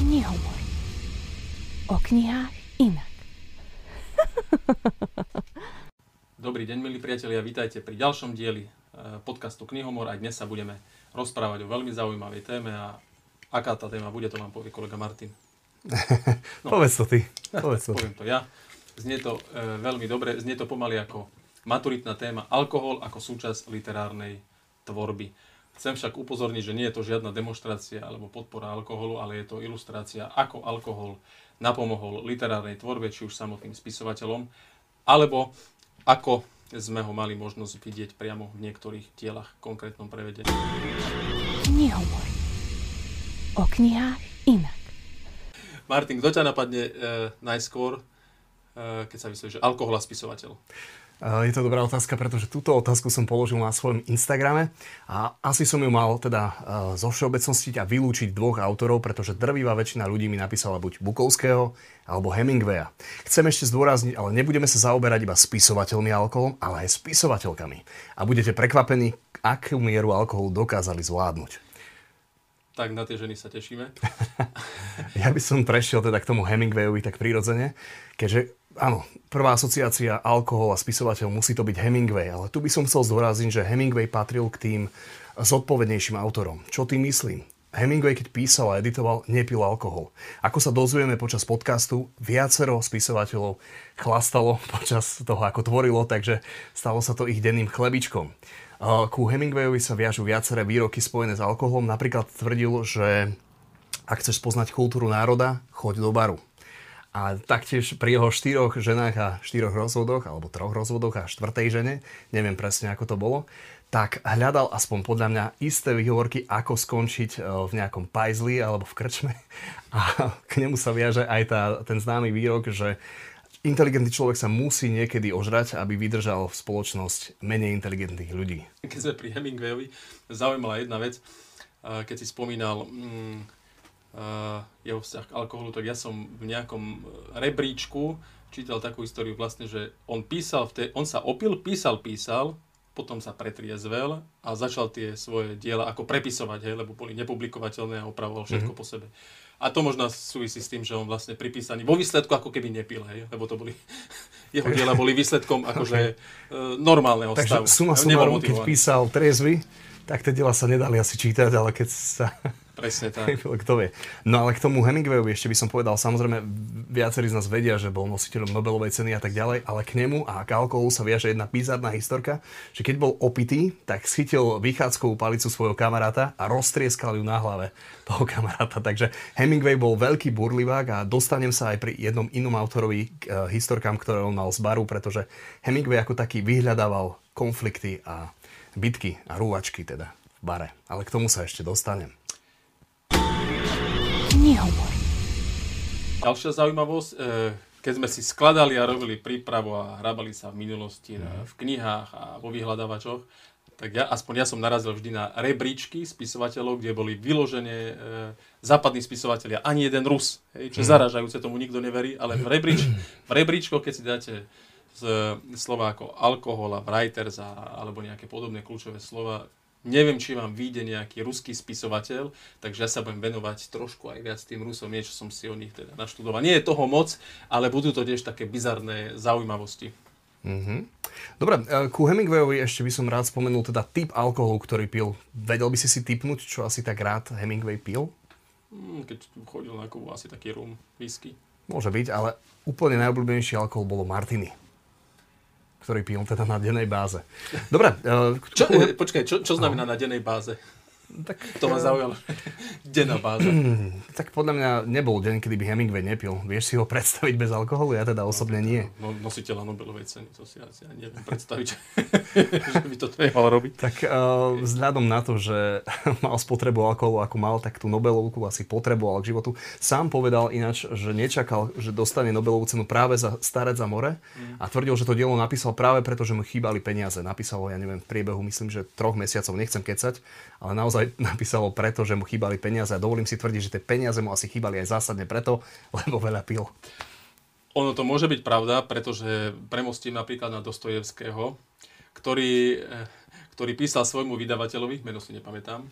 Knihovar. O knihách inak. Dobrý deň, milí priatelia, vítajte pri ďalšom dieli eh, podcastu Knihomor. Aj dnes sa budeme rozprávať o veľmi zaujímavej téme a aká tá téma bude, to vám povie kolega Martin. No. Povedz to ty. Povedz to. Poviem to ja. Znie to e, veľmi dobre, znie to pomaly ako maturitná téma alkohol ako súčasť literárnej tvorby. Chcem však upozorniť, že nie je to žiadna demonstrácia alebo podpora alkoholu, ale je to ilustrácia, ako alkohol napomohol literárnej tvorbe, či už samotným spisovateľom, alebo ako sme ho mali možnosť vidieť priamo v niektorých dielach v konkrétnom prevedení. Knihovar. O knihách inak. Martin, kto ťa napadne e, najskôr, e, keď sa vysvetlí, že alkohol a spisovateľ? Je to dobrá otázka, pretože túto otázku som položil na svojom Instagrame a asi som ju mal teda e, zo všeobecnosti a vylúčiť dvoch autorov, pretože drvivá väčšina ľudí mi napísala buď Bukovského alebo Hemingwaya. Chcem ešte zdôrazniť, ale nebudeme sa zaoberať iba spisovateľmi alkoholom, ale aj spisovateľkami. A budete prekvapení, akú mieru alkoholu dokázali zvládnuť. Tak na tie ženy sa tešíme. ja by som prešiel teda k tomu Hemingwayovi tak prirodzene, keďže áno, prvá asociácia alkohol a spisovateľ musí to byť Hemingway, ale tu by som chcel zdôrazniť, že Hemingway patril k tým zodpovednejším autorom. Čo tým myslím? Hemingway, keď písal a editoval, nepil alkohol. Ako sa dozvieme počas podcastu, viacero spisovateľov chlastalo počas toho, ako tvorilo, takže stalo sa to ich denným chlebičkom. Ku Hemingwayovi sa viažu viaceré výroky spojené s alkoholom. Napríklad tvrdil, že ak chceš poznať kultúru národa, choď do baru. A taktiež pri jeho štyroch ženách a štyroch rozvodoch, alebo troch rozvodoch a štvrtej žene, neviem presne ako to bolo, tak hľadal aspoň podľa mňa isté výhovorky, ako skončiť e, v nejakom pajzli alebo v krčme. A k nemu sa viaže aj tá, ten známy výrok, že inteligentný človek sa musí niekedy ožrať, aby vydržal v spoločnosť menej inteligentných ľudí. Keď sme pri Hemingwayovi, zaujímala jedna vec, keď si spomínal mm, jeho vzťah k alkoholu, tak ja som v nejakom rebríčku čítal takú históriu vlastne, že on písal, te, on sa opil, písal, písal, potom sa pretriezvel a začal tie svoje diela ako prepisovať, hej, lebo boli nepublikovateľné a opravoval všetko mm-hmm. po sebe. A to možno súvisí s tým, že on vlastne pri písaní, vo výsledku ako keby nepil, hej, lebo to boli, jeho diela boli výsledkom akože okay. E, normálneho Takže stavu. Takže suma sumarum, keď písal triezvy, tak tie diela sa nedali asi čítať, ale keď sa Presne tak. Kto vie. No ale k tomu Hemingwayovi ešte by som povedal, samozrejme viacerí z nás vedia, že bol nositeľom Nobelovej ceny a tak ďalej, ale k nemu a k alkoholu sa viaže jedna bizarná historka, že keď bol opitý, tak schytil vychádzkovú palicu svojho kamaráta a roztrieskal ju na hlave toho kamaráta. Takže Hemingway bol veľký burlivák a dostanem sa aj pri jednom inom autorovi k e, historkám, ktoré on mal z baru, pretože Hemingway ako taký vyhľadával konflikty a bitky a rúvačky teda v bare. Ale k tomu sa ešte dostanem. Knihovor. Ďalšia zaujímavosť, e, keď sme si skladali a robili prípravu a hrábali sa v minulosti mm. v knihách a vo vyhľadávačoch, tak ja, aspoň ja som narazil vždy na rebríčky spisovateľov, kde boli vyložené e, západní spisovatelia, ani jeden Rus, hej, čo mm. zaražajúce, tomu nikto neverí, ale v, rebríč, v rebríčkoch, keď si dáte z slova ako alkohol a writers a, alebo nejaké podobné kľúčové slova, Neviem, či vám vyjde nejaký ruský spisovateľ, takže ja sa budem venovať trošku aj viac tým Rusom, niečo som si o nich teda naštudoval. Nie je toho moc, ale budú to tiež také bizarné zaujímavosti. Mm-hmm. Dobre, e, ku Hemingwayovi ešte by som rád spomenul teda typ alkoholu, ktorý pil. Vedel by si si typnúť, čo asi tak rád Hemingway pil? Mm, keď chodil na Kubu, asi taký rum, whisky. Môže byť, ale úplne najobľúbenejší alkohol bolo Martini ktorý pil teda na dennej báze. Dobre. Uh, čo, počkaj, čo, čo znamená no. na dennej báze? Tak, to ma zaujalo. Denná báza. Tak podľa mňa nebol deň, kedy by Hemingway nepil. Vieš si ho predstaviť bez alkoholu? Ja teda osobne nie. No, nositeľa Nobelovej ceny, to si asi ja neviem predstaviť, že by to mal robiť. Tak uh, vzhľadom na to, že mal spotrebu alkoholu ako mal, tak tú Nobelovku asi potreboval k životu. Sám povedal ináč, že nečakal, že dostane Nobelovú cenu práve za Starec za more mm. a tvrdil, že to dielo napísal práve preto, že mu chýbali peniaze. Napísal ho, ja neviem, v priebehu, myslím, že troch mesiacov, nechcem kecať, ale naozaj napísalo preto, že mu chýbali peniaze a dovolím si tvrdiť, že tie peniaze mu asi chýbali aj zásadne preto, lebo veľa pil. Ono to môže byť pravda, pretože premostím napríklad na Dostojevského, ktorý, eh, ktorý písal svojmu vydavateľovi, meno si nepamätám,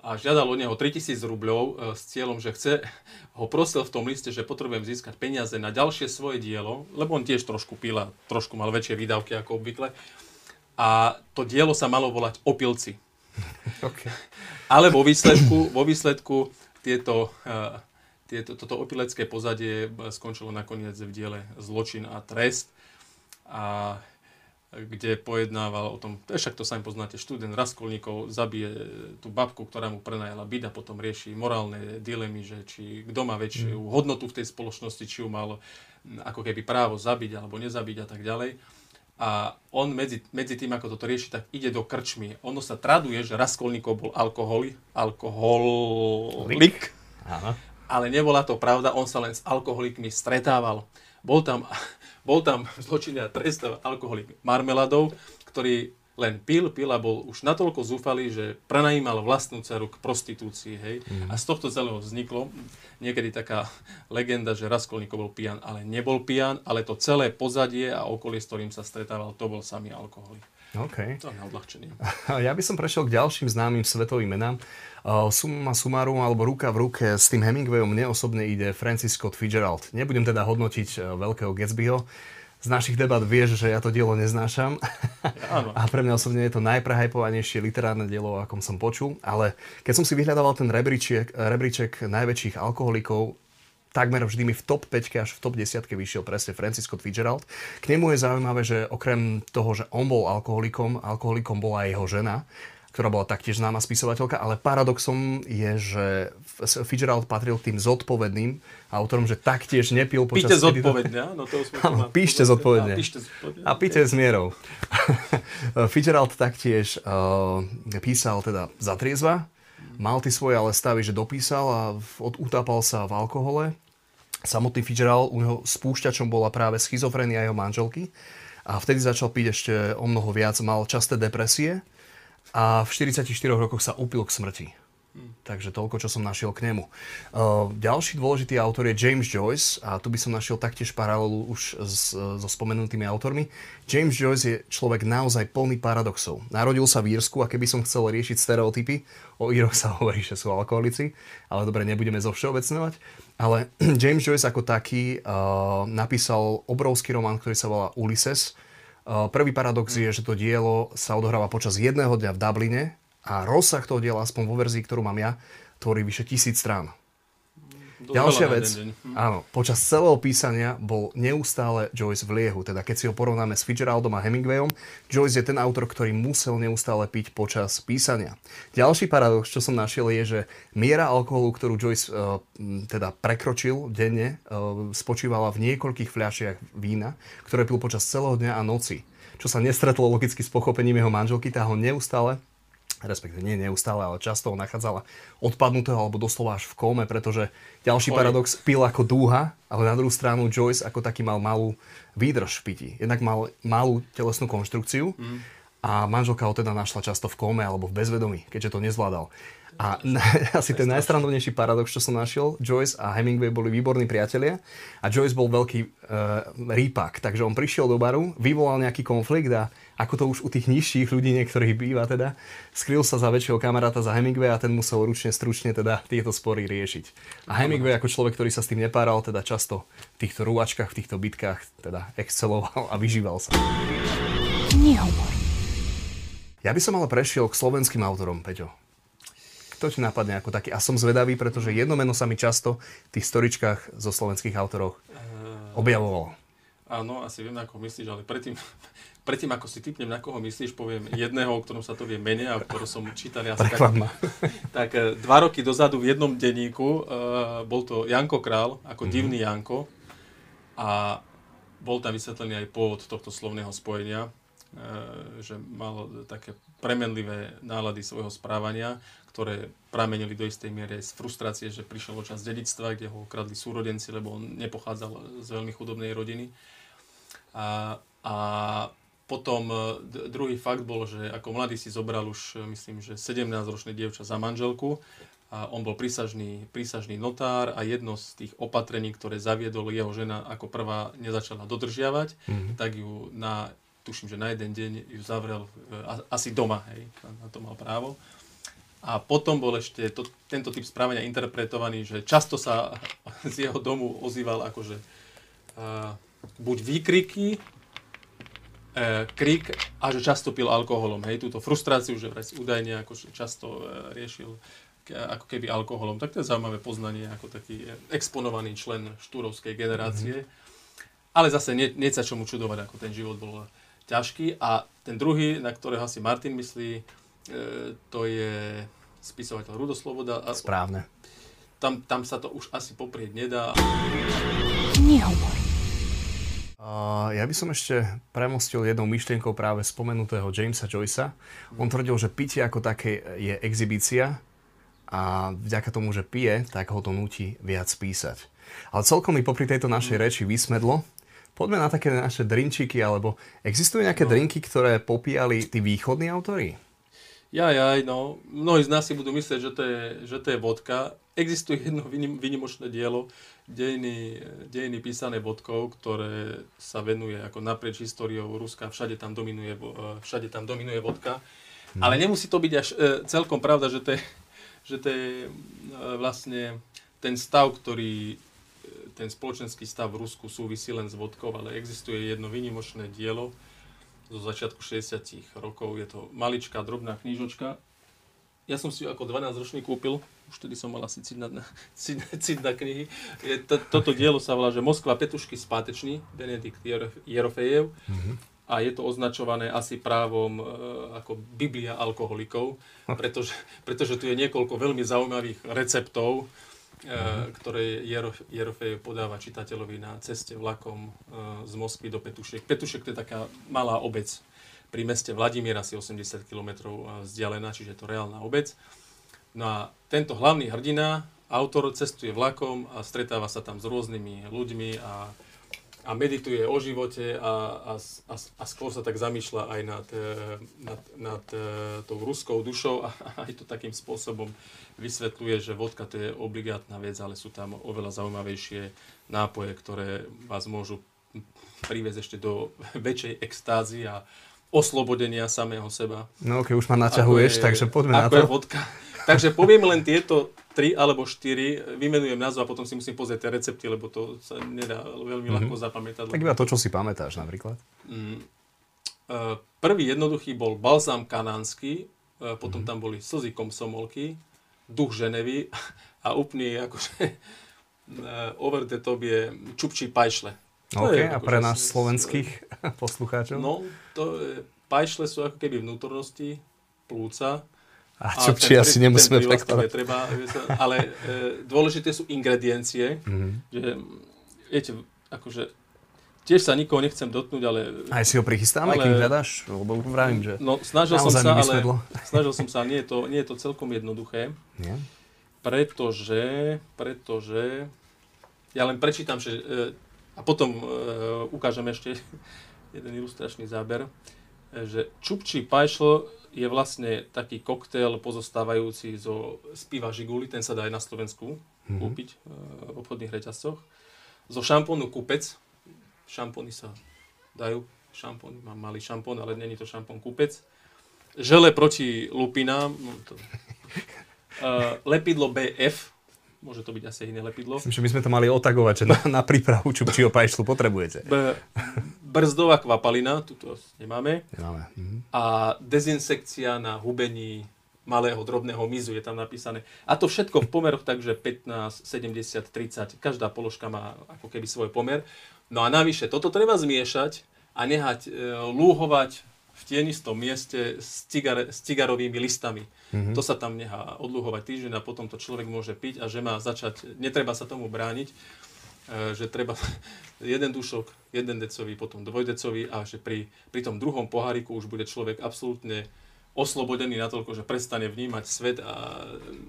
a žiadal od neho 3000 rubľov eh, s cieľom, že chce, ho prosil v tom liste, že potrebujem získať peniaze na ďalšie svoje dielo, lebo on tiež trošku pil a trošku mal väčšie výdavky ako obvykle. A to dielo sa malo volať Opilci. Okay. Ale vo výsledku, vo výsledku tieto, uh, tieto, toto opilecké pozadie skončilo nakoniec v diele Zločin a trest. A kde pojednával o tom, však to sami poznáte, študent Raskolníkov zabije tú babku, ktorá mu prenajala byt a potom rieši morálne dilemy, že či kto má väčšiu mm. hodnotu v tej spoločnosti, či ju mal ako keby právo zabiť alebo nezabiť a tak ďalej. A on medzi, medzi tým, ako toto rieši, tak ide do krčmy. Ono sa traduje, že Raskolníkov bol alkoholi, alkoholik, ale nebola to pravda, on sa len s alkoholikmi stretával. Bol tam bol tam zločinný trest alkoholik Marmeladov, ktorý len pil, pil a bol už natoľko zúfalý, že prenajímal vlastnú dceru k prostitúcii. Hej? Mm. A z tohto celého vzniklo niekedy taká legenda, že Raskolníkov bol pijan, ale nebol pijan, ale to celé pozadie a okolie, s ktorým sa stretával, to bol samý alkoholik. Okay. To je na odľahčenie. Ja by som prešiel k ďalším známym svetovým menám. Suma sumarum alebo ruka v ruke s tým Hemingwayom mne osobne ide Francis Scott Fitzgerald. Nebudem teda hodnotiť e, veľkého Gatsbyho. Z našich debat vieš, že ja to dielo neznášam. Áno. A pre mňa osobne je to najprehajpovanejšie literárne dielo, o akom som počul. Ale keď som si vyhľadával ten rebríček, rebríček najväčších alkoholikov, takmer vždy mi v top 5 až v top 10 vyšiel presne Francis Scott Fitzgerald. K nemu je zaujímavé, že okrem toho, že on bol alkoholikom, alkoholikom bola aj jeho žena ktorá bola taktiež známa spisovateľka, ale paradoxom je, že Fitzgerald patril k tým zodpovedným autorom, že taktiež nepil počas... Píte zodpovedne, áno, to sme Áno, píšte zodpovedne. A píte s mierou. Fitzgerald taktiež uh, písal teda za triezva, mal ty svoje ale stavy, že dopísal a od, utápal sa v alkohole. Samotný Fitzgerald, u neho spúšťačom bola práve schizofrenia jeho manželky a vtedy začal piť ešte o mnoho viac, mal časté depresie a v 44 rokoch sa upil k smrti. Takže toľko, čo som našiel k nemu. Ďalší dôležitý autor je James Joyce a tu by som našiel taktiež paralelu už s, so spomenutými autormi. James Joyce je človek naozaj plný paradoxov. Narodil sa v Írsku a keby som chcel riešiť stereotypy, o Íroch sa hovorí, že sú alkoholici, ale dobre, nebudeme zo všeobecňovať. Ale James Joyce ako taký napísal obrovský román, ktorý sa volá Ulysses, Prvý paradox je, že to dielo sa odohráva počas jedného dňa v Dubline a rozsah toho diela, aspoň vo verzii, ktorú mám ja, tvorí vyše tisíc strán. Ďalšia vec, áno, počas celého písania bol neustále Joyce v liehu. Teda keď si ho porovnáme s Fitzgeraldom a Hemingwayom, Joyce je ten autor, ktorý musel neustále piť počas písania. Ďalší paradox, čo som našiel, je, že miera alkoholu, ktorú Joyce uh, teda prekročil denne, uh, spočívala v niekoľkých fľašiach vína, ktoré pil počas celého dňa a noci. Čo sa nestretlo logicky s pochopením jeho manželky, tá ho neustále respektíve nie neustále, ale často ho nachádzala odpadnutého alebo doslova až v kóme, pretože ďalší Oj. paradox pil ako dúha, ale na druhú stranu Joyce ako taký mal malú výdrž v pití. Jednak mal malú telesnú konštrukciu mm. a manželka ho teda našla často v kóme alebo v bezvedomí, keďže to nezvládal. A na, asi ten najstrandovnejší paradox, čo som našiel, Joyce a Hemingway boli výborní priatelia a Joyce bol veľký uh, rýpak, takže on prišiel do baru, vyvolal nejaký konflikt a ako to už u tých nižších ľudí niektorých býva teda, skryl sa za väčšieho kamaráta za Hemingway a ten musel ručne, stručne teda tieto spory riešiť. A Hemingway ako človek, ktorý sa s tým nepáral, teda často v týchto rúvačkách, v týchto bitkách teda exceloval a vyžíval sa. Ja by som ale prešiel k slovenským autorom, Peťo. Kto ti napadne ako taký? A som zvedavý, pretože jedno meno sa mi často v tých storičkách zo slovenských autorov objavovalo. Áno, asi viem, na koho myslíš, ale predtým, predtým ako si typnem, na koho myslíš, poviem jedného, o ktorom sa to vie mene a ktorého som čítal asi tak, tak e, dva roky dozadu v jednom denníku uh, bol to Janko Král, ako mm-hmm. divný Janko a bol tam vysvetlený aj pôvod tohto slovného spojenia, uh, že mal také premenlivé nálady svojho správania, ktoré pramenili do istej miery z frustrácie, že prišiel o čas dedictva, kde ho kradli súrodenci, lebo on nepochádzal z veľmi chudobnej rodiny. A, a potom e, druhý fakt bol, že ako mladý si zobral už, e, myslím, že 17-ročné dievča za manželku a on bol prísažný, prísažný notár a jedno z tých opatrení, ktoré zaviedol jeho žena ako prvá nezačala dodržiavať, mm-hmm. tak ju na tuším, že na jeden deň ju zavrel e, asi doma, hej, na to mal právo. A potom bol ešte to, tento typ správania interpretovaný, že často sa z jeho domu ozýval akože uh, buď výkriky, krik a že často pil alkoholom. Hej, túto frustráciu, že vraj údajne akože často uh, riešil ako keby alkoholom. Tak to je zaujímavé poznanie ako taký exponovaný člen štúrovskej generácie. Mm-hmm. Ale zase nie, nie sa čomu čudovať, ako ten život bol ťažký. A ten druhý, na ktorého asi Martin myslí, E, to je spisovateľ Rudosloboda. A Správne. Tam, tam sa to už asi poprieť nedá. Nehovor. Ja by som ešte premostil jednou myšlienkou práve spomenutého Jamesa Joycea. On tvrdil, že pitie ako také je exibícia a vďaka tomu, že pije, tak ho to nutí viac písať. Ale celkom mi popri tejto našej reči vysmedlo. Poďme na také naše drinčiky, alebo existujú nejaké no. drinky, ktoré popíjali tí východní autory? Ja, ja, no, mnohí z nás si budú myslieť, že to je, že to je vodka. Existuje jedno vynimočné dielo, dejiny, dejiny písané vodkou, ktoré sa venuje ako naprieč históriou Ruska, všade tam dominuje, e, všade tam dominuje vodka. Hmm. Ale nemusí to byť až e, celkom pravda, že to je, že to je e, vlastne ten stav, ktorý ten spoločenský stav v Rusku súvisí len s vodkou, ale existuje jedno vynimočné dielo, zo začiatku 60 rokov. Je to maličká, drobná knižočka. Ja som si ju ako 12-ročný kúpil, už vtedy som mal asi cit na, na knihy. Je, to, toto dielo sa volá, že Moskva Petušky spátečný, Benedikt Jerofejev. Mm-hmm. A je to označované asi právom e, ako Biblia alkoholikov, pretože, pretože tu je niekoľko veľmi zaujímavých receptov. Ktoré Jerofej podáva čitateľovi na ceste vlakom e, z Moskvy do Petušek. Petušek to je taká malá obec pri meste Vladimír, asi 80 km e, vzdialená, čiže je to reálna obec. No a tento hlavný hrdina, autor, cestuje vlakom a stretáva sa tam s rôznymi ľuďmi a a medituje o živote a, a, a, a skôr sa tak zamýšľa aj nad, e, nad, nad e, tou ruskou dušou a, aj to takým spôsobom vysvetľuje, že vodka to je obligátna vec, ale sú tam oveľa zaujímavejšie nápoje, ktoré vás môžu priviesť ešte do väčšej extázy a oslobodenia samého seba. No ok, už ma naťahuješ, je, takže poďme na to. Je vodka. Takže poviem len tieto tri alebo štyri, vymenujem názov a potom si musím pozrieť tie recepty, lebo to sa nedá veľmi mm-hmm. ľahko zapamätať. Tak iba to, čo si pamätáš napríklad. Mm. Prvý jednoduchý bol balzám kanánsky, potom mm-hmm. tam boli slzy komsomolky, duch Ženevy a úplný akože over the top je čupčí pajšle. To OK, je, a pre nás slovenských poslucháčov? No, to je, pajšle sú ako keby vnútornosti, plúca, a čupči asi nemusíme prekladať. Netreba, ale e, dôležité sú ingrediencie, mm-hmm. že viete, akože tiež sa nikoho nechcem dotknúť, ale... Aj si ho prichystáme, ale, kým hľadáš? Lebo vravím, že no, snažil som sa, ale snažil som sa, nie je to, nie je to celkom jednoduché. Nie? Pretože, pretože ja len prečítam, že, e, a potom e, ukážem ešte jeden ilustračný záber, e, že čupčí pajšl je vlastne taký koktail pozostávajúci zo spiva Žiguli, ten sa dá aj na Slovensku mm-hmm. kúpiť e, v obchodných reťazcoch. Zo šampónu Kupec, šampóny sa dajú, šampóny, mám malý šampón, ale není to šampón Kupec. Žele proti lupinám, no to, uh, lepidlo BF, môže to byť asi iné lepidlo. Myslím, že my sme to mali otagovať, že na, na prípravu čupčího pajšlu potrebujete. B, brzdová kvapalina, tuto nemáme. Nemáme. Mhm. A dezinsekcia na hubení malého drobného mizu je tam napísané. A to všetko v pomeroch takže 15, 70, 30. Každá položka má ako keby svoj pomer. No a navyše, toto treba zmiešať a nehať e, lúhovať v tienistom mieste s, cigare, s cigarovými listami. Mm-hmm. To sa tam nechá odluhovať týždeň a potom to človek môže piť a že má začať, netreba sa tomu brániť, že treba jeden dušok, jeden decový, potom dvojdecový a že pri, pri tom druhom poháriku už bude človek absolútne oslobodený natoľko, že prestane vnímať svet a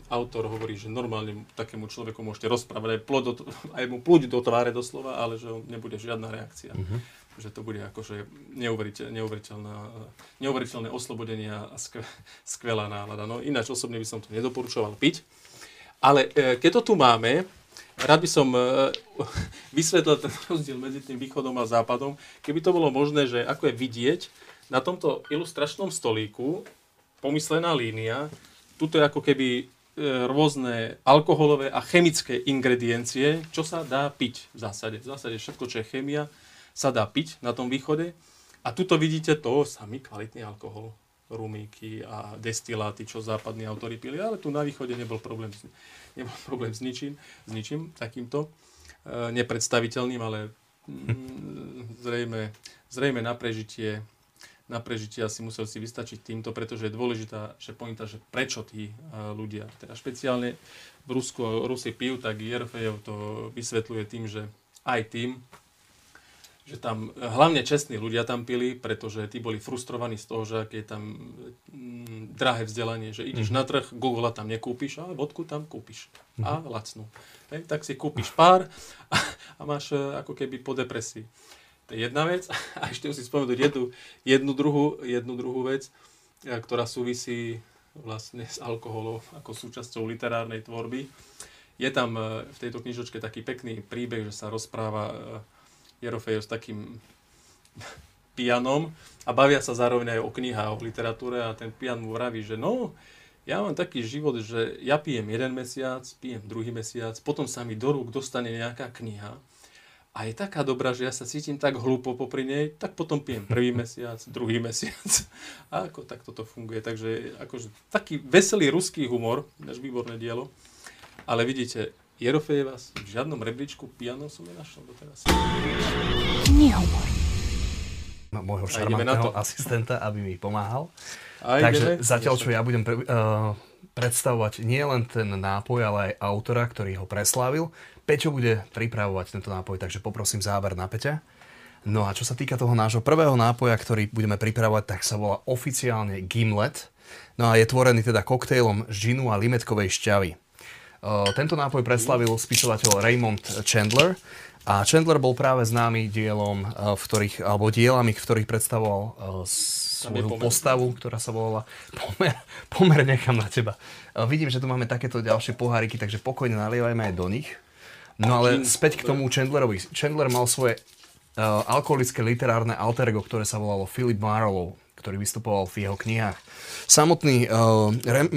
autor hovorí, že normálne takému človeku môžete rozprávať aj, plod do, aj mu plúť do tváre doslova, ale že nebude žiadna reakcia. Uh-huh. Že to bude akože neuveriteľ, neuveriteľná, neuveriteľné oslobodenie a skvelá nálada. No ináč osobne by som to nedoporučoval piť. Ale e, keď to tu máme, rád by som uh, vysvetlil ten rozdiel medzi tým východom a západom. Keby to bolo možné, že ako je vidieť, na tomto ilustračnom stolíku pomyslená línia, tuto je ako keby E, rôzne alkoholové a chemické ingrediencie, čo sa dá piť v zásade. V zásade všetko, čo je chémia, sa dá piť na tom východe. A tuto vidíte to samý kvalitný alkohol, rumíky a destiláty, čo západní autori pili, ale tu na východe nebol problém, nebol problém s ničím, s ničím takýmto e, nepredstaviteľným, ale mm, zrejme, zrejme na prežitie na prežitie asi musel si vystačiť týmto, pretože je dôležitá že pointa, že prečo tí e, ľudia, teda špeciálne v Rusku, Rusi pijú, tak Jerofejov to vysvetľuje tým, že aj tým, že tam hlavne čestní ľudia tam pili, pretože tí boli frustrovaní z toho, že aké je tam mm, drahé vzdelanie, že ideš mm. na trh, Google tam nekúpiš, ale vodku tam kúpiš mm. a lacnú. Hej, tak si kúpiš pár a, a máš e, ako keby po depresii. To je jedna vec. A ešte musím spomenúť jednu, jednu, druhú, jednu druhú vec, e, ktorá súvisí vlastne s alkoholom ako súčasťou literárnej tvorby. Je tam e, v tejto knižočke taký pekný príbeh, že sa rozpráva e, Jerofej s takým pianom a bavia sa zároveň aj o knihách, o literatúre a ten pian mu vraví, že no, ja mám taký život, že ja pijem jeden mesiac, pijem druhý mesiac, potom sa mi do rúk dostane nejaká kniha a je taká dobrá, že ja sa cítim tak hlúpo popri nej, tak potom pijem prvý mesiac, druhý mesiac. A ako tak toto funguje. Takže akože, taký veselý ruský humor, než výborné dielo. Ale vidíte, Jerofejeva v žiadnom rebríčku piano som nenašiel doteraz. No, môjho šarmantného asistenta, aby mi pomáhal. A Takže zatiaľ, čo ja budem pre, uh, predstavovať nie len ten nápoj, ale aj autora, ktorý ho preslávil, Peťo bude pripravovať tento nápoj, takže poprosím záber na Peťa. No a čo sa týka toho nášho prvého nápoja, ktorý budeme pripravovať, tak sa volá oficiálne Gimlet. No a je tvorený teda koktejlom z džinu a limetkovej šťavy. Tento nápoj preslavil spisovateľ Raymond Chandler a Chandler bol práve známy dielom, v ktorých, alebo dielami, v ktorých predstavoval svoju postavu, ktorá sa volala Pomer, pomer nechám na teba. Vidím, že tu máme takéto ďalšie poháriky, takže pokojne nalievajme aj do nich. No ale späť k tomu Chandlerovi. Chandler mal svoje alkoholické literárne alter ego, ktoré sa volalo Philip Marlowe ktorý vystupoval v jeho knihách. Samotný uh,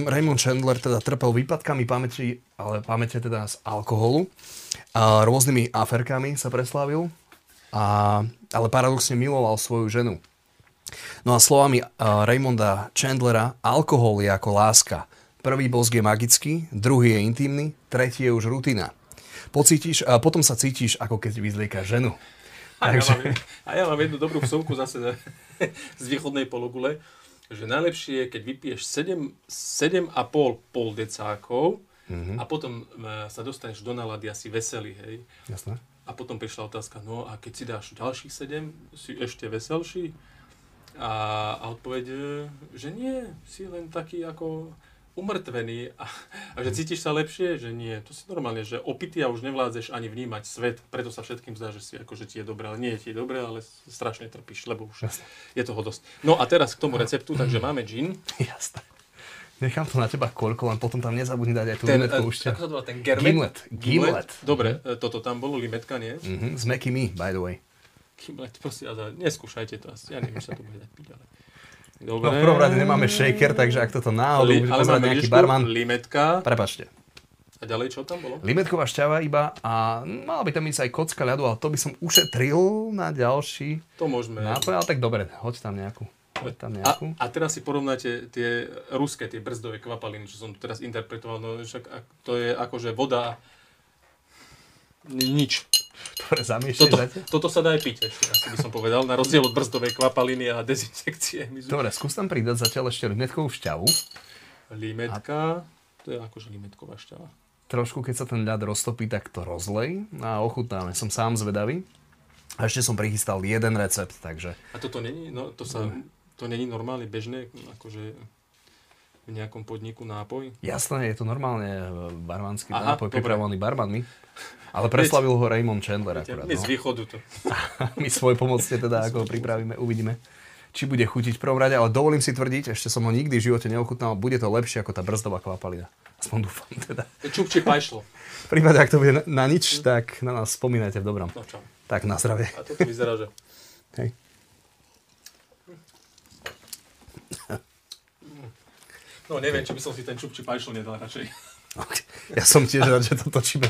Raymond Chandler teda trpel výpadkami pamäti, ale pamäte teda z alkoholu. A rôznymi aferkami sa preslávil, a, ale paradoxne miloval svoju ženu. No a slovami uh, Raymonda Chandlera, alkohol je ako láska. Prvý bosk je magický, druhý je intimný, tretí je už rutina pocítiš a potom sa cítiš, ako keď vyzlieka ženu. A, Takže... ja mám, a ja mám jednu dobrú vsuvku zase z východnej pologule, že najlepšie je, keď vypiješ 7, 7,5 pol decákov mm-hmm. a potom e, sa dostaneš do nálady asi veselý, hej. Jasné. A potom prišla otázka, no a keď si dáš ďalších 7, si ešte veselší? A, a odpoveď, e, že nie, si len taký ako umrtvený a, a že cítiš sa lepšie, že nie. To si normálne, že opitý a už nevládzeš ani vnímať svet, preto sa všetkým zdá, že si ako, že ti je dobré, ale nie je ti dobré, ale strašne trpíš, lebo už Jasne. je toho dosť. No a teraz k tomu receptu, takže máme gin. Jasné. Nechám to na teba koľko, len potom tam nezabudni dať aj tú ten, limetku už. Ako sa to ten germet? Gimlet. Gimlet. Dobre, e, toto tam bolo, limetka, nie? Mm-hmm, s me, by the way. Gimlet, prosím, neskúšajte to asi, ja neviem, čo sa to bude dať piť, ale... Dobre. No v prvom rade nemáme shaker, takže ak toto náhodou Li, pozerať nejaký barman... limetka. Prepačte. A ďalej čo tam bolo? Limetková šťava iba a mala by tam ísť aj kocka ľadu, ale to by som ušetril na ďalší To môžeme. nápoj, ale tak dobre, hoď tam nejakú. Hoď tam nejakú. A, a teraz si porovnáte tie ruské, tie brzdové kvapaliny, čo som teraz interpretoval, no však to je akože voda, nič. Dobre, zamiešaj toto, toto sa dá aj piť ešte, asi by som povedal, na rozdiel od brzdovej kvapaliny a dezinfekcie. Dobre, skús tam pridať zatiaľ ešte limetkovú šťavu. Limetka, a... to je akože limetková šťava. Trošku, keď sa ten ľad roztopí, tak to rozlej a ochutnáme. Som sám zvedavý. A ešte som prichystal jeden recept, takže... A toto není, no, to sa, to není normálne bežné, akože v nejakom podniku nápoj? Jasné, je to normálne e, barmanský Aha, nápoj, pripravovaný barmanmi. Ale preslavil ho Raymond Chandler akurát. My no. z východu to. my svoj pomocne teda, ako ho pripravíme, uvidíme či bude chutiť v prvom rade, ale dovolím si tvrdiť, ešte som ho nikdy v živote neochutnal, bude to lepšie ako tá brzdová kvapalina. Aspoň dúfam teda. Čupči pajšlo. V prípade, ak to bude na, na nič, tak na nás spomínajte v dobrom. No čo? Tak na zdravie. A toto vyzerá, že... Hej. No neviem, či by som si ten čupči pajšlo nedal radšej. Ja som tiež rád, že to točíme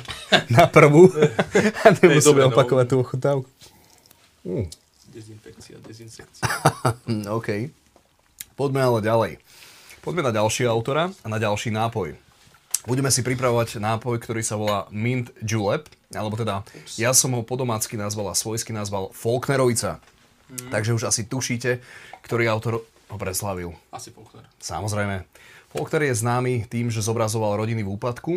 na prvú a nemusíme dobre, no. opakovať tú ochutnávku. Mm. Dezinfekcia, dezinsekcia. Hm, OK. Poďme ale ďalej. Poďme na ďalšieho autora a na ďalší nápoj. Budeme si pripravovať nápoj, ktorý sa volá Mint Julep, alebo teda ja som ho podomácky nazval a svojsky nazval Faulknerovica. Takže už asi tušíte, ktorý autor ho preslavil. Asi Faulkner. Samozrejme. Faulkner je známy tým, že zobrazoval rodiny v úpadku.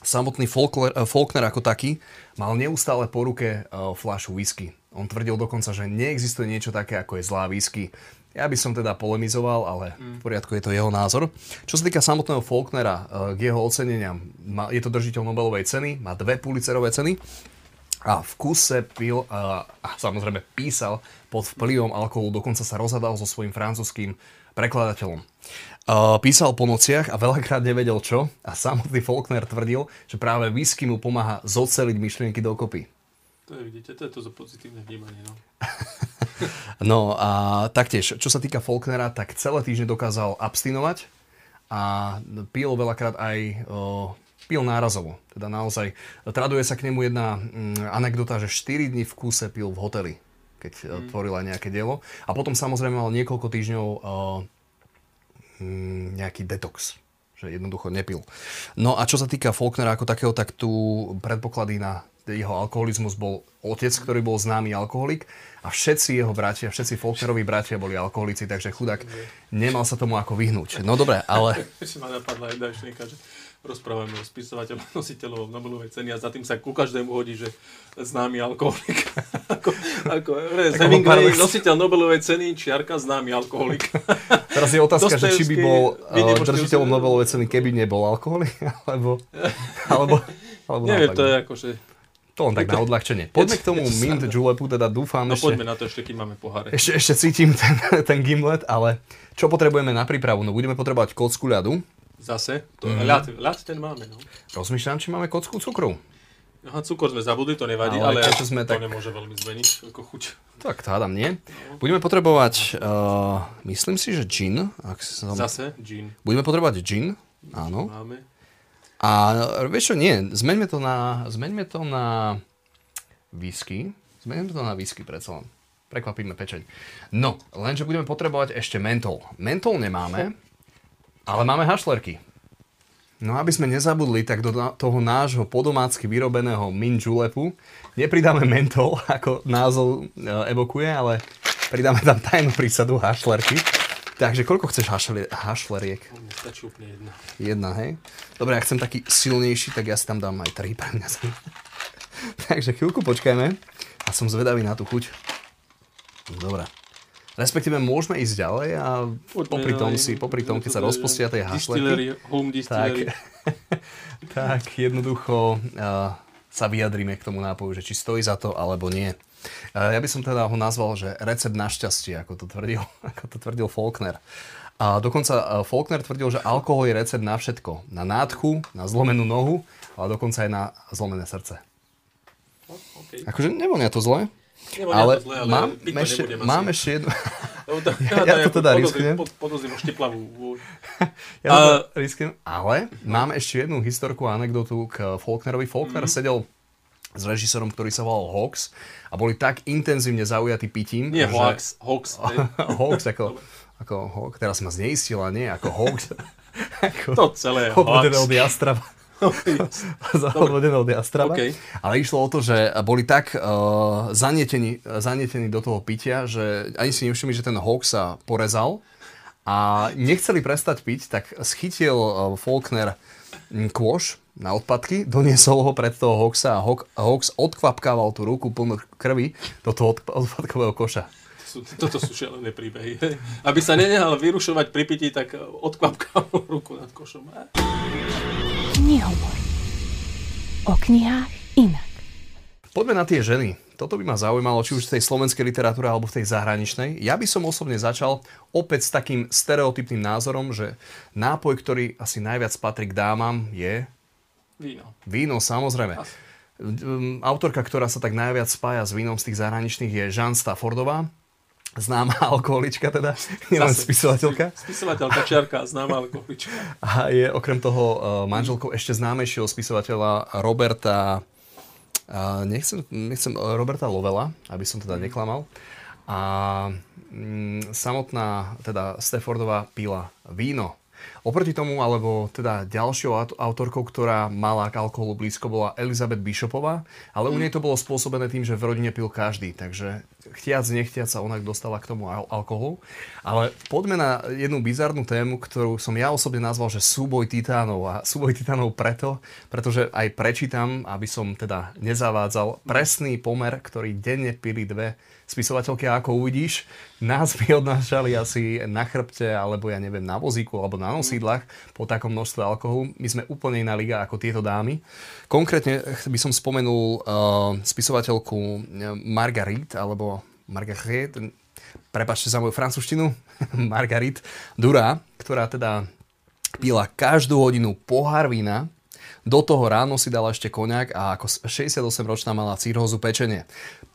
Samotný Faulkner, eh, Faulkner ako taký mal neustále po ruke eh, fľašu whisky. On tvrdil dokonca, že neexistuje niečo také, ako je zlá whisky. Ja by som teda polemizoval, ale v poriadku je to jeho názor. Čo sa týka samotného Faulknera, eh, k jeho oceneniam, je to držiteľ Nobelovej ceny, má dve Pulitzerovej ceny a v kuse pil a, a samozrejme písal pod vplyvom alkoholu, dokonca sa rozhadal so svojím francúzským prekladateľom. Uh, písal po nociach a veľakrát nevedel čo a samotný Faulkner tvrdil, že práve whisky mu pomáha zoceliť myšlienky dokopy. To je, vidíte, to je to za pozitívne vnímanie, no. No a taktiež, čo sa týka Faulknera, tak celé týždne dokázal abstinovať a pil veľakrát aj o, pil nárazovo. Teda naozaj, traduje sa k nemu jedna mm, anekdota, že 4 dní v kúse pil v hoteli, keď mm. tvoril aj nejaké dielo. A potom samozrejme mal niekoľko týždňov o, mm, nejaký detox že jednoducho nepil. No a čo sa týka Faulknera ako takého, tak tu predpoklady na jeho alkoholizmus bol otec, ktorý bol známy alkoholik a všetci jeho bratia, všetci Faulknerovi bratia boli alkoholici, takže chudák nemal sa tomu ako vyhnúť. No dobre, ale Ešte ma napadla jedna myšlienka, že rozprávame o spisovateľom, nositeľov Nobelovej ceny a za tým sa ku každému hodí, že známy alkoholik. ako, ako, ako Hemingway, nositeľ Nobelovej ceny, čiarka, známy alkoholik. teraz je otázka, že či by bol uh, držiteľom Nobelovej ceny, keby nebol alkoholik, alebo, alebo, alebo Neviem, to je akože... to len tak na odľahčenie. Poďme k tomu Mint. Julepu, teda dúfam, No ešte, poďme na to ešte, kým máme poháre. ešte, ešte cítim ten, ten gimlet, ale čo potrebujeme na prípravu? No budeme potrebovať kocku ľadu, Zase, to, mm. ľad, ľad ten máme, no. rozmýšľam, či máme kocku cukru. Aha, cukor sme zabudli, to nevadí, Ale ale, keďže sme to tak- nemôže veľmi zmeniť ako chuť. Tak to hádam nie. Budeme potrebovať, uh, myslím si, že gin. Ak som... Zase, gin Budeme potrebovať gin, áno. máme. A vieš čo, nie, zmeňme to na, zmeňme to na whisky. Zmeňme to na whisky predsa len. Prekvapíme pečeň. No, lenže budeme potrebovať ešte mentol. Mentol nemáme, ale máme hašlerky. No aby sme nezabudli, tak do toho nášho podomácky vyrobeného mint julepu nepridáme mentol, ako názov e, evokuje, ale pridáme tam tajnú prísadu hašlerky. Takže koľko chceš hašle- hašleriek? Mne stačí úplne jedna. Jedna, hej? Dobre, ak chcem taký silnejší, tak ja si tam dám aj tri pre mňa. Takže chvíľku počkajme a som zvedavý na tú chuť. Dobre. Respektíve môžeme ísť ďalej a popri tom si, popri tom, keď sa rozpustia tie hašleky, tak, tak jednoducho uh, sa vyjadrime k tomu nápoju, že či stojí za to alebo nie. Uh, ja by som teda ho nazval, že recept na šťastie, ako to tvrdil, ako to tvrdil Faulkner. A dokonca uh, Faulkner tvrdil, že alkohol je recept na všetko. Na nádchu, na zlomenú nohu, ale dokonca aj na zlomené srdce. Okay. Akože nevonia to zle, Nevonia ale, zle, ale mám, ešte, mám jednu... To, Ja- ja to teda risknem. Podozrím štiplavú. Ja to riskujem, ale mám ešte jednu historku a anekdotu k Faulknerovi. Faulkner Mhm. sedel s režisérom, ktorý sa volal Hawks a boli tak intenzívne zaujatí pitím. Nie že... hoax, hej. Hawks ako, ako Hawk, teraz ma zneistila, nie? Ako Hawks. ako To celé je od jastraba. Odvodené od jastraba. OK. Ale išlo o to, že boli tak uh, zanietení, zanietení do toho pitia, že ani si nevšimli, že ten Hawk sa porezal a nechceli prestať piť, tak schytil uh, Faulkner mm, kôš na odpadky, doniesol ho pred toho Hawksa a Hawks odkvapkával tú ruku plnú krvi do toho odp- odpadkového koša. Sú, toto sú šialené príbehy. Aby sa nenehal vyrušovať pri pití, tak odkvapkal ruku nad košom. Knihovor. O knihách inak. Poďme na tie ženy. Toto by ma zaujímalo, či už v tej slovenskej literatúre alebo v tej zahraničnej. Ja by som osobne začal opäť s takým stereotypným názorom, že nápoj, ktorý asi najviac patrí k dámam, je... Víno. Víno, samozrejme. Asi. Autorka, ktorá sa tak najviac spája s vínom z tých zahraničných je Jean Staffordová známa alkoholička teda, nielen spisovateľka. Spisovateľka Čiarka, známa alkoholička. A je okrem toho uh, manželkou ešte známejšieho spisovateľa Roberta, uh, nechcem, nechcem, uh, Roberta Lovela, aby som teda neklamal. A mm, samotná, teda Staffordová pila víno Oproti tomu, alebo teda ďalšou autorkou, ktorá mala k alkoholu blízko, bola Elizabeth Bishopová, ale u mm. nej to bolo spôsobené tým, že v rodine pil každý, takže chtiac, nechtiac sa ona dostala k tomu al- alkoholu. Ale poďme na jednu bizarnú tému, ktorú som ja osobne nazval, že súboj titánov. A súboj titánov preto, pretože aj prečítam, aby som teda nezavádzal, presný pomer, ktorý denne pili dve spisovateľky, ako uvidíš, nás by odnášali asi na chrbte, alebo ja neviem, na vozíku, alebo na nosídlach po takom množstve alkoholu. My sme úplne iná liga ako tieto dámy. Konkrétne by som spomenul uh, spisovateľku eh, Margarit, alebo Margaret, prepačte za moju francúzštinu, Margarit Dura, ktorá teda pila každú hodinu pohár vína, do toho ráno si dala ešte koniak a ako 68-ročná mala cirhózu pečenie.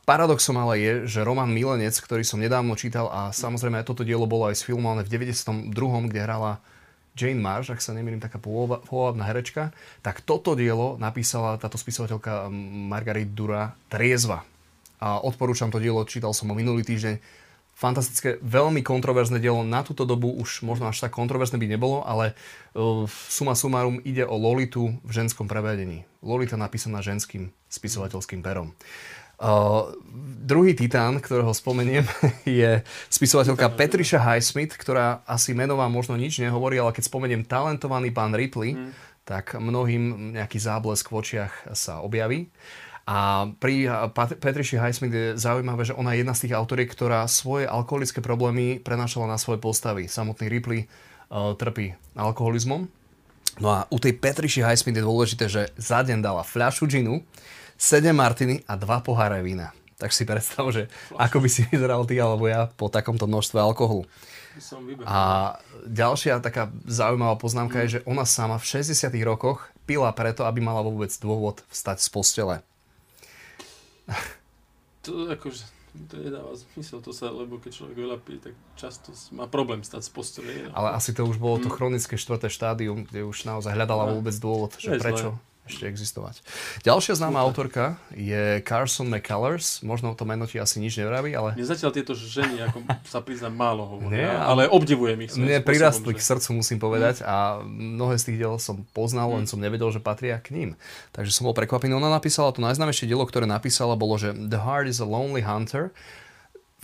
Paradoxom ale je, že Roman Milenec, ktorý som nedávno čítal a samozrejme toto dielo bolo aj sfilmované v 92., kde hrala Jane Marsh, ak sa nemýlim, taká pôvodná herečka, tak toto dielo napísala táto spisovateľka Margarit Dura Triezva. A odporúčam to dielo, čítal som ho minulý týždeň. Fantastické, veľmi kontroverzné dielo. Na túto dobu už možno až tak kontroverzné by nebolo, ale uh, suma sumarum ide o Lolitu v ženskom prevedení. Lolita napísaná ženským spisovateľským perom. Uh, druhý titán, ktorého spomeniem, je spisovateľka Patricia Highsmith, ktorá asi menová možno nič nehovorí, ale keď spomeniem talentovaný pán Ripley, mm. tak mnohým nejaký záblesk v očiach sa objaví. A pri Pat- Patricia Highsmith je zaujímavé, že ona je jedna z tých autoriek, ktorá svoje alkoholické problémy prenášala na svoje postavy. Samotný Ripley uh, trpí alkoholizmom. No a u tej Patricia Highsmith je dôležité, že za deň dala fľašu džinu, 7 martiny a 2 poháre vína. Tak si predstav, že ako by si vyzeral ty alebo ja po takomto množstve alkoholu. A ďalšia taká zaujímavá poznámka je, že ona sama v 60 rokoch pila preto, aby mala vôbec dôvod vstať z postele. To akože, to nedáva zmysel, to sa, lebo keď človek veľa pije, tak často má problém stať z postele. Ale asi to už bolo to mm. chronické štvrté štádium, kde už naozaj hľadala vôbec dôvod, že prečo. Zlé ešte existovať. Ďalšia známa autorka je Carson McCullers. Možno to meno ti asi nič nevraví, ale... Mne zatiaľ tieto ženy, ako sa priznám, málo hovoria, ale obdivujem ich. Mne prirastli že... k srdcu, musím povedať, a mnohé z tých diel som poznal, len mm. som nevedel, že patria k ním. Takže som bol prekvapený. Ona napísala to najznámejšie dielo, ktoré napísala, bolo, že The Heart is a Lonely Hunter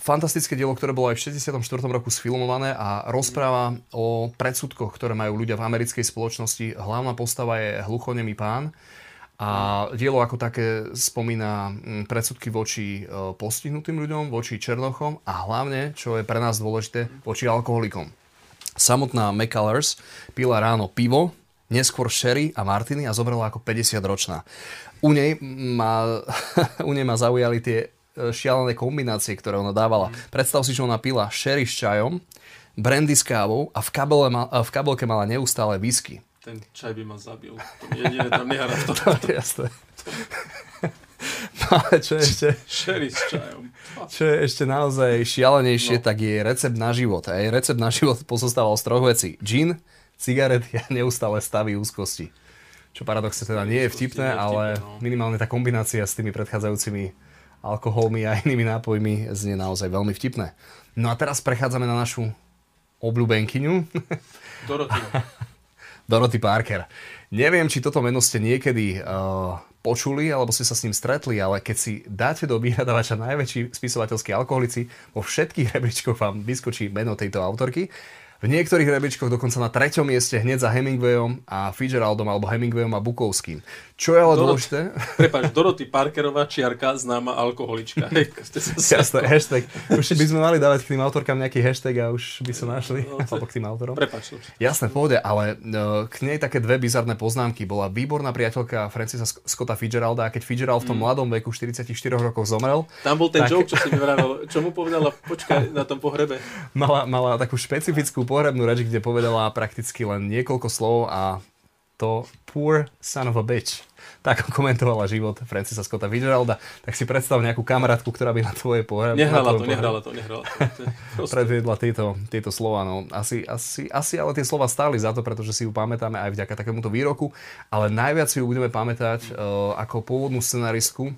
fantastické dielo, ktoré bolo aj v 64. roku sfilmované a rozpráva o predsudkoch, ktoré majú ľudia v americkej spoločnosti. Hlavná postava je hluchonemý pán a dielo ako také spomína mm, predsudky voči e, postihnutým ľuďom, voči černochom a hlavne, čo je pre nás dôležité, voči alkoholikom. Samotná McCullers pila ráno pivo, neskôr sherry a martiny a zobrala ako 50 ročná. U nej ma, u nej ma zaujali tie šialené kombinácie, ktoré ona dávala. Mm. Predstav si, že ona pila sherry s čajom, brandy s kávou a v, kabele ma, v kabelke mala neustále whisky. Ten čaj by ma zabil. To jediné tam nehra v tom. To je jasné. No ale čo ešte... Sherry s čajom. Čo je ešte naozaj šialenejšie, no. tak je recept na život. A recept na život pozostával z troch vecí. Gin, cigarety a neustále stavy úzkosti. Čo paradoxne teda nie je vtipné, ale no. minimálne tá kombinácia s tými predchádzajúcimi alkoholmi a inými nápojmi znie naozaj veľmi vtipné. No a teraz prechádzame na našu obľúbenkyňu. Dorothy. Dorothy Parker. Neviem, či toto meno ste niekedy uh, počuli, alebo ste sa s ním stretli, ale keď si dáte do vyhľadávača najväčší spisovateľský alkoholici, vo všetkých rebríčkoch vám vyskočí meno tejto autorky. V niektorých rebríčkoch dokonca na treťom mieste hneď za Hemingwayom a Fitzgeraldom alebo Hemingwayom a Bukovským. Čo je ale Dorot- dôležité? Prepač, Doroty Parkerová, čiarka, známa alkoholička. Jasné, hashtag. Už by sme mali dávať k tým autorkám nejaký hashtag a už by sa našli. No, Alebo k tým autorom. Prepač. Jasné, v pohode, ale e, k nej také dve bizarné poznámky. Bola výborná priateľka Francisa Sc- Scotta Fitzgeralda a keď Fitzgerald v tom mladom veku 44 rokov zomrel, Tam bol ten Tak. joke, čo si mi vravel. Čo mu povedala, počkaj, na tom pohrebe. mala, mala takú špecifickú pohrebnú reč, kde povedala prakticky len niekoľko slov a to poor son of a bitch. Tak komentovala život Francisa Scotta Fitzgeralda. Tak si predstav nejakú kamarátku, ktorá by na tvoje pohreb... Nehrala to, nehrala to, nehrala to. To predviedla tieto, tieto slova. No. Asi, asi, asi ale tie slova stáli za to, pretože si ju pamätáme aj vďaka takémuto výroku, ale najviac si ju budeme pamätať uh, ako pôvodnú scenaristku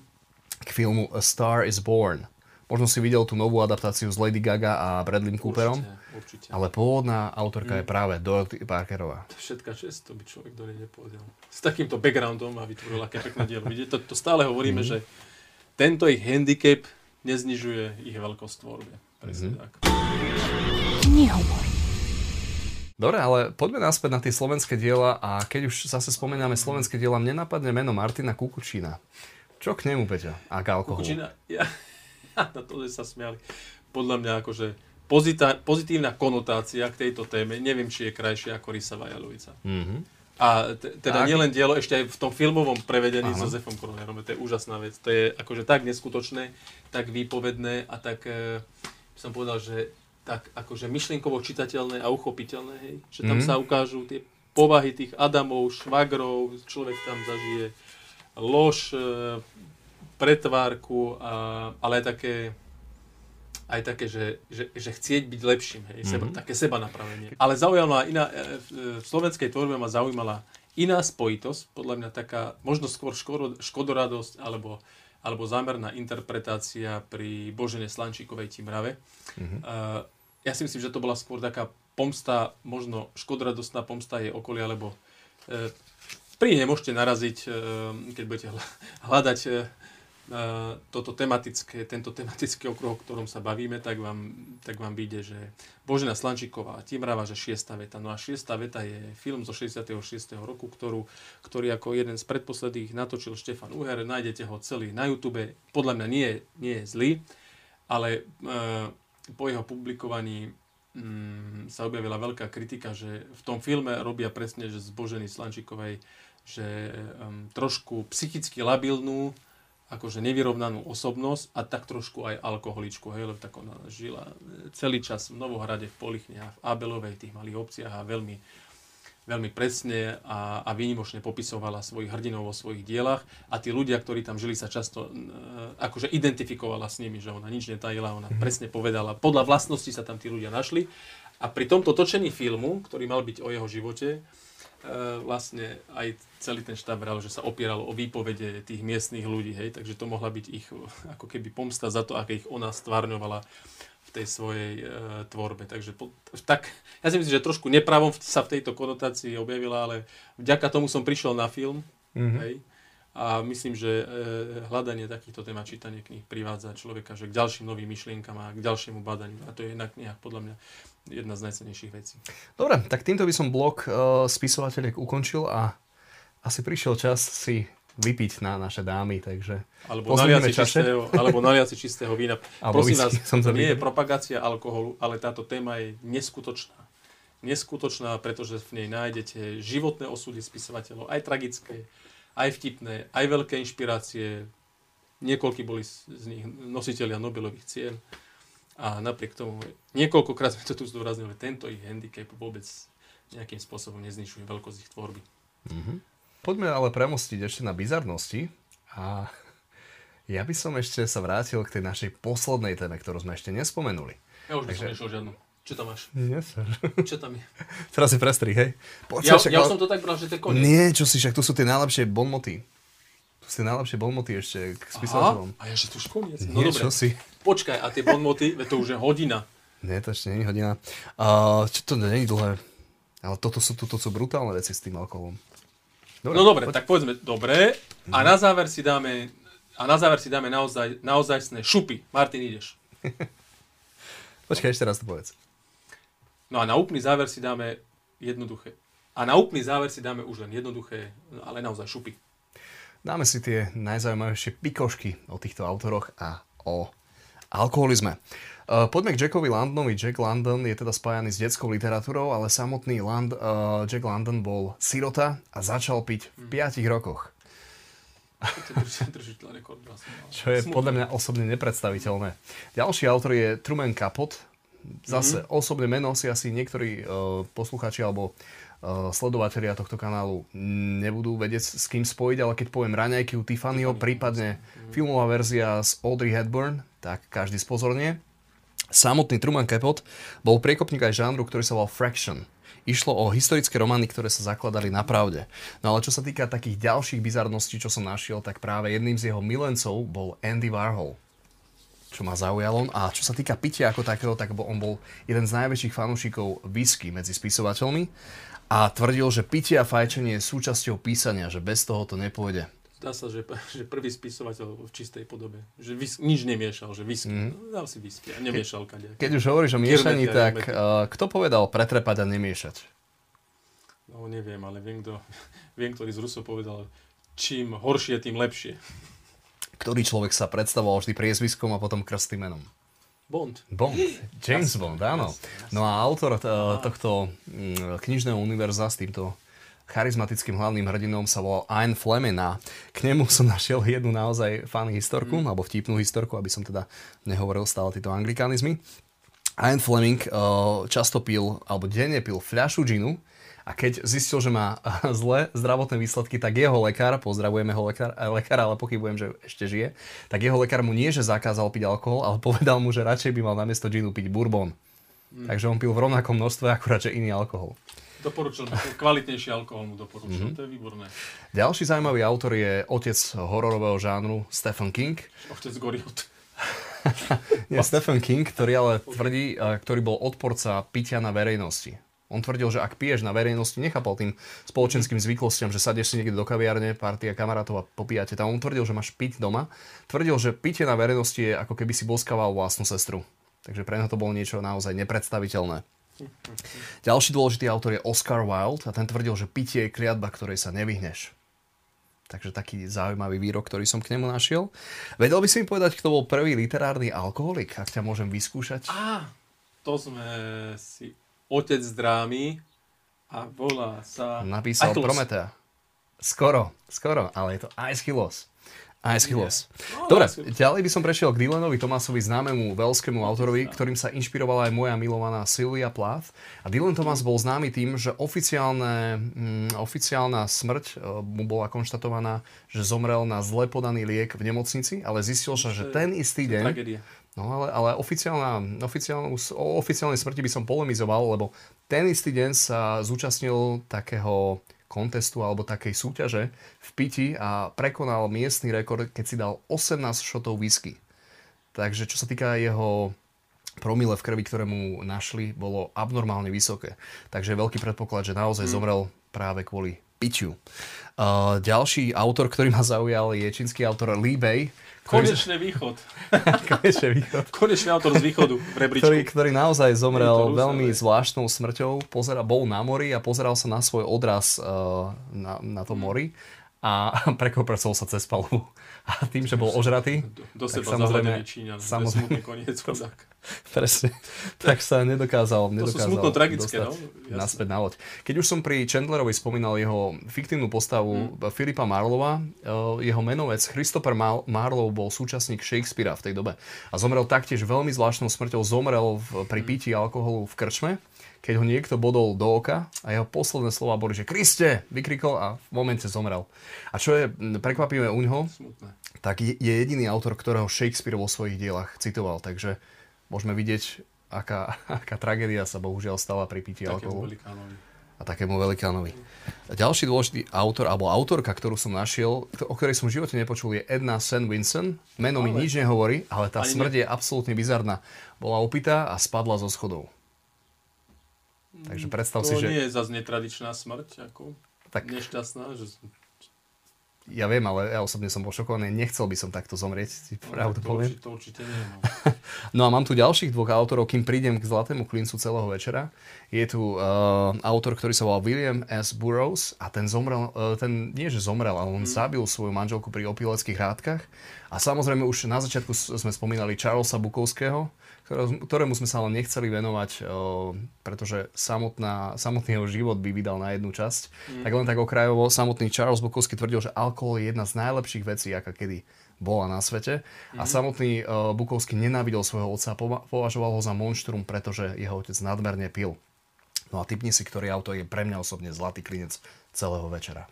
k filmu A Star is Born. Možno si videl tú novú adaptáciu s Lady Gaga a Bradley Cooperom, Určite, určite. ale pôvodná autorka je práve Dorothy Parkerová. Všetká čest, to by človek do nej nepovedal. S takýmto backgroundom a vytvoril aké pekné dielo. Vidíte, to, to stále hovoríme, Mhm. že tento ich handicap neznižuje ich veľkosť tvorbe. Presne Mhm. tak. Dobre, ale poďme naspäť na tie slovenské diela a keď už zase spomíname slovenské diela, mne napadne meno Martina Kukučína. Čo k nemu, Peťa? A k alkoholu? Kukučina, ja, na to, že sa smiali. Podľa mňa akože pozita, pozitívna konotácia k tejto téme, neviem, či je krajšia ako Rysava Jalovica. Mhm. A te, teda Tak. nielen dielo, ešte aj v tom filmovom prevedení Áno. s Josefom Koronerom, to je úžasná vec. To je akože tak neskutočné, tak výpovedné a tak, e, som povedal, že tak akože myšlienkovo čitateľné a uchopiteľné, hej? Že tam Mhm. sa ukážu tie povahy tých Adamov, švagrov, človek tam zažije lož, e, pretvárku, a, ale aj také aj také, že, že, že chcieť byť lepším, hej, seba, Mhm. také seba napravenie. Ale zaujala ma iná, e, v, slovenskej tvorbe ma zaujímala iná spojitosť, podľa mňa taká, možno skôr škodo, škodoradosť, alebo, alebo zámerná interpretácia pri Božene Slančíkovej Timrave. Mhm. Uh, ja si myslím, že to bola skôr taká pomsta, možno škodoradostná pomsta jej okolia, lebo uh, pri nej môžete naraziť, uh, keď budete hľa- hľadať uh, toto tematické, tento tematický okruh, o ktorom sa bavíme, tak vám, tak vám vyjde, že Božena Slančíková, Timrava, že šiesta veta. No a šiesta veta je film zo 66. roku, ktorú, ktorý ako jeden z predposledných natočil Štefan Uher. Nájdete ho celý na YouTube. Podľa mňa nie, nie je zlý, ale e, po jeho publikovaní mm, sa objavila veľká kritika, že v tom filme robia presne, že z Boženy Slančíkovej, že um, trošku psychicky labilnú, akože nevyrovnanú osobnosť a tak trošku aj alkoholičku, hej, lebo tak ona žila e, celý čas v Novohrade, v Polichne a v Abelovej, tých malých obciach a veľmi, veľmi presne a, a výnimočne popisovala svojich hrdinov vo svojich dielach. A tí ľudia, ktorí tam žili, sa často e, akože identifikovala s nimi, že ona nič netajila, ona presne povedala, podľa vlastností sa tam tí ľudia našli. A pri tomto točení filmu, ktorý mal byť o jeho živote, vlastne aj celý ten štáb vral, že sa opieralo o výpovede tých miestných ľudí, hej, takže to mohla byť ich ako keby pomsta za to, aké ich ona stvárňovala v tej svojej e, tvorbe. Takže po, tak, ja si myslím, že trošku nepravom sa v tejto konotácii objavila, ale vďaka tomu som prišiel na film, Mhm. hej, a myslím, že e, hľadanie takýchto tém a čítanie kníh privádza človeka že k ďalším novým myšlienkam a k ďalšiemu badaniu. A to je na knihách podľa mňa jedna z najcennejších vecí. Dobre, tak týmto by som blok uh, spisovateľiek ukončil a asi prišiel čas si vypiť na naše dámy, takže Alebo čaše. čistého, alebo naliaci čistého vína. Alebo Prosím vás, som to nie je propagácia alkoholu, ale táto téma je neskutočná. Neskutočná, pretože v nej nájdete životné osudy spisovateľov, aj tragické, aj vtipné, aj veľké inšpirácie. Niekoľkí boli z, nich nositeľia Nobelových cien. A napriek tomu, niekoľkokrát sme to tu zdôraznili, tento ich handicap vôbec nejakým spôsobom neznižuje veľkosť ich tvorby. Poďme ale premostiť ešte na bizarnosti a ja by som ešte sa vrátil k tej našej poslednej téme, ktorú sme ešte nespomenuli. Ja už by som Takže- nešiel žiadnu. Čo tam máš? Nie, sir. Čo tam je? Teraz si prestrih, hej? Ja, Počkaj, však, ja ale- som to tak bral, že to je koniec. Nie, čo si, však tu sú tie najlepšie bonmoty. Tu sú tie najlepšie bonmoty ešte k spisovateľom. A ja, že to už koniec. No Nie, dobre, čo si? počkaj, a tie bonmoty, to už je hodina. Nie, to ešte nie je hodina. Uh, čo to nie je dlhé? Ale toto sú, toto sú brutálne veci s tým alkoholom. No dobre, tak povedzme, dobre. A na záver si dáme, a na záver si dáme naozaj, naozajstné šupy. Martin, ideš. Počkaj, ešte raz to povedz. No a na úplný záver si dáme jednoduché. A na úplný záver si dáme už len jednoduché, ale naozaj šupy. Dáme si tie najzaujímavejšie pikošky o týchto autoroch a o alkoholizme. Uh, poďme k Jackovi Londonovi. Jack London je teda spájaný s detskou literatúrou, ale samotný Land, uh, Jack London bol sirota a začal piť v 5 rokoch. Čo je podľa mňa osobne nepredstaviteľné. Ďalší autor je Truman Capote. Zase mm-hmm. osobné meno si asi niektorí uh, poslucháči alebo uh, sledovatelia tohto kanálu nebudú vedieť s kým spojiť, ale keď poviem raňajky u Tiffanyho, prípadne mm-hmm. filmová verzia s Audrey Hepburn, tak každý spozornie. Samotný Truman Capote bol priekopník aj žánru, ktorý sa volal Fraction. Išlo o historické romány, ktoré sa zakladali na pravde. No ale čo sa týka takých ďalších bizarností, čo som našiel, tak práve jedným z jeho milencov bol Andy Warhol čo ma zaujalo. A čo sa týka pitia ako takého, tak on bol jeden z najväčších fanúšikov whisky medzi spisovateľmi a tvrdil, že pitie a fajčenie je súčasťou písania, že bez toho to nepôjde. Zdá sa, že, že prvý spisovateľ v čistej podobe. Že vis, nič nemiešal, že whisky. Mm. Dal si whisky a nemiešal kade. Keď už hovoríš o miešaní, tak uh, kto povedal pretrepať a nemiešať? No neviem, ale viem, kto, viem, ktorý z Rusov povedal, čím horšie, tým lepšie. Ktorý človek sa predstavoval vždy priezviskom a potom krstým menom? Bond. Bond. James Bond, áno. No a autor uh, tohto uh, knižného univerza s týmto charizmatickým hlavným hrdinom sa volal Ian Fleming a k nemu som našiel jednu naozaj fan historku, mm. alebo vtipnú historku, aby som teda nehovoril stále tieto anglikanizmy. Ian Fleming uh, často pil, alebo denne pil fľašu džinu a keď zistil, že má zlé zdravotné výsledky, tak jeho lekár, pozdravujeme ho lekár, eh, lekár, ale pochybujem, že ešte žije, tak jeho lekár mu nie, že zakázal piť alkohol, ale povedal mu, že radšej by mal namiesto džinu piť bourbon. Mm. Takže on pil v rovnakom množstve, akurát, že iný alkohol. Doporučil, kvalitnejší alkohol mu doporučil, mm-hmm. to je výborné. Ďalší zaujímavý autor je otec hororového žánru Stephen King. Otec Goriot. Nie, Stephen King, ktorý ale tvrdí, ktorý bol odporca pitia na verejnosti. On tvrdil, že ak piješ na verejnosti, nechápal tým spoločenským zvyklostiam, že sadeš si niekde do kaviárne, partia kamarátov a popíjate tam. On tvrdil, že máš piť doma. Tvrdil, že pitie na verejnosti je ako keby si boskával vlastnú sestru. Takže pre neho to bolo niečo naozaj nepredstaviteľné. Ďalší dôležitý autor je Oscar Wilde a ten tvrdil, že pitie je kliatba, ktorej sa nevyhneš. Takže taký zaujímavý výrok, ktorý som k nemu našiel. Vedel by si mi povedať, kto bol prvý literárny alkoholik, ak ťa môžem vyskúšať? Á, to sme si otec drámy a volá sa... Napísal Prometea. Skoro, skoro, ale je to Aeschylus. Aeschylus. No, Dobre, ďalej by som prešiel k Dylanovi Tomasovi, známemu veľskému autorovi, ktorým sa inšpirovala aj moja milovaná Sylvia Plath. A Dylan Thomas bol známy tým, že oficiálne, mm, oficiálna smrť e, mu bola konštatovaná, že zomrel na zle podaný liek v nemocnici, ale zistil sa, že ten istý deň... No ale, ale oficiálna, oficiálnu, o oficiálnej smrti by som polemizoval, lebo ten istý deň sa zúčastnil takého kontestu alebo takej súťaže v piti a prekonal miestny rekord, keď si dal 18 šotov whisky. Takže čo sa týka jeho promile v krvi, ktoré mu našli, bolo abnormálne vysoké. Takže je veľký predpoklad, že naozaj mm. zomrel práve kvôli piťu. Uh, ďalší autor, ktorý ma zaujal, je čínsky autor Li Bei, Konečne východ. Konečne východ. Konečne autor z východu v rebríčku. Ktorý, ktorý naozaj zomrel veľmi zvláštnou smrťou. Pozera, bol na mori a pozeral sa na svoj odraz uh, na, na tom mori a prekoprcol sa cez palubu. A tým, že bol ožratý, do, do tak samozrejme, Číňan, samozrejme, koniec, Presne. Tak sa nedokázal, nedokázal to sú smutno tragické, no? naspäť na loď. Keď už som pri Chandlerovi spomínal jeho fiktívnu postavu hmm. Filipa Marlova, eh, jeho menovec Christopher Marlow bol súčasník Shakespearea v tej dobe. A zomrel taktiež veľmi zvláštnou smrťou. Zomrel v, pri pití alkoholu v krčme keď ho niekto bodol do oka a jeho posledné slova boli, že Kriste, vykrikol a v momente zomrel. A čo je prekvapivé u ňoho, Smutné. tak je, je jediný autor, ktorého Shakespeare vo svojich dielach citoval. Takže môžeme vidieť, aká, aká tragédia sa bohužiaľ stala pri pití alkoholu. A takému velikánovi. A ďalší dôležitý autor, alebo autorka, ktorú som našiel, o ktorej som v živote nepočul, je Edna St. Vincent. Meno ale... mi nič nehovorí, ale tá smrť ne... je absolútne bizarná. Bola upitá a spadla zo schodov. Takže predstav to si, že... nie je zase netradičná smrť, ako tak... nešťastná, že ja viem, ale ja osobne som bol šokovaný, nechcel by som takto zomrieť, si pravdu to, poviem. určite, to určite nie. No. No a mám tu ďalších dvoch autorov, kým prídem k Zlatému klincu celého večera. Je tu uh, autor, ktorý sa volal William S. Burroughs a ten zomrel, uh, ten nie že zomrel, ale on mm. zabil svoju manželku pri opileckých hádkach. A samozrejme už na začiatku sme spomínali Charlesa Bukovského, ktorému sme sa ale nechceli venovať, pretože samotná, samotný jeho život by vydal na jednu časť. Mm. Tak len tak okrajovo, samotný Charles Bukovský tvrdil, že alkohol je jedna z najlepších vecí, aká kedy bola na svete. Mm. A samotný Bukovský nenávidel svojho otca a považoval ho za monštrum, pretože jeho otec nadmerne pil. No a typni si, ktorý auto je pre mňa osobne zlatý klinec celého večera.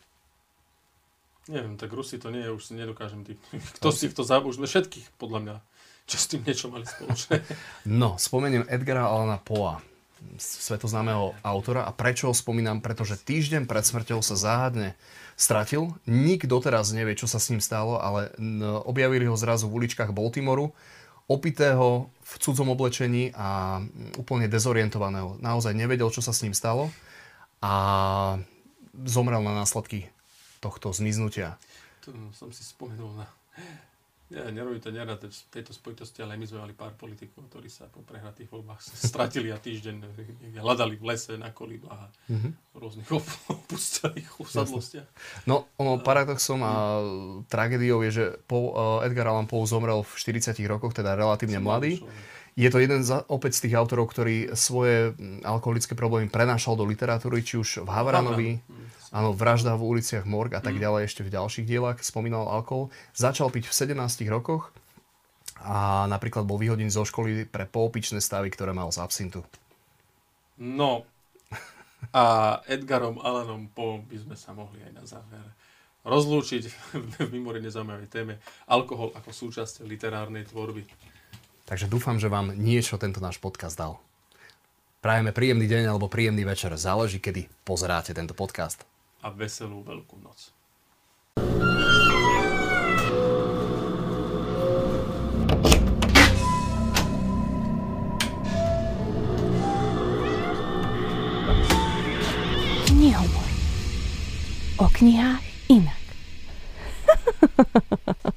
Neviem, tak Rusi to nie je, už si nedokážem typnúť. Kto si to zabúž, sme všetkých, podľa mňa čo s tým niečo mali spoločné. No, spomeniem Edgara Alana Poa, svetoznámeho autora. A prečo ho spomínam? Pretože týždeň pred smrťou sa záhadne stratil. Nik doteraz nevie, čo sa s ním stalo, ale objavili ho zrazu v uličkách Baltimoru, opitého v cudzom oblečení a úplne dezorientovaného. Naozaj nevedel, čo sa s ním stalo a zomrel na následky tohto zmiznutia. To som si spomenul na nie, nerobí to nerad v tejto spojitosti, ale my sme mali pár politikov, ktorí sa po prehratých voľbách stratili a týždeň hľadali v lese na kolíbách a mm-hmm. v rôznych opustených usadlostiach. No, ono paradoxom a tragédiou je, že uh, Edgar Allan Poe zomrel v 40 rokoch, teda relatívne mladý. Je to jeden z, opäť z tých autorov, ktorý svoje alkoholické problémy prenášal do literatúry, či už v Havranovi, Áno, vražda v uliciach Morg a tak mm. ďalej ešte v ďalších dielach spomínal alkohol. Začal piť v 17 rokoch a napríklad bol vyhodený zo školy pre poopičné stavy, ktoré mal z absintu. No, a Edgarom Alanom Poe by sme sa mohli aj na záver rozlúčiť v mimoriadne zaujímavej téme alkohol ako súčasť literárnej tvorby. Takže dúfam, že vám niečo tento náš podcast dal. Prajeme príjemný deň alebo príjemný večer. Záleží, kedy pozeráte tento podcast a veselú Veľkú noc. Knihovar. O knihách inak.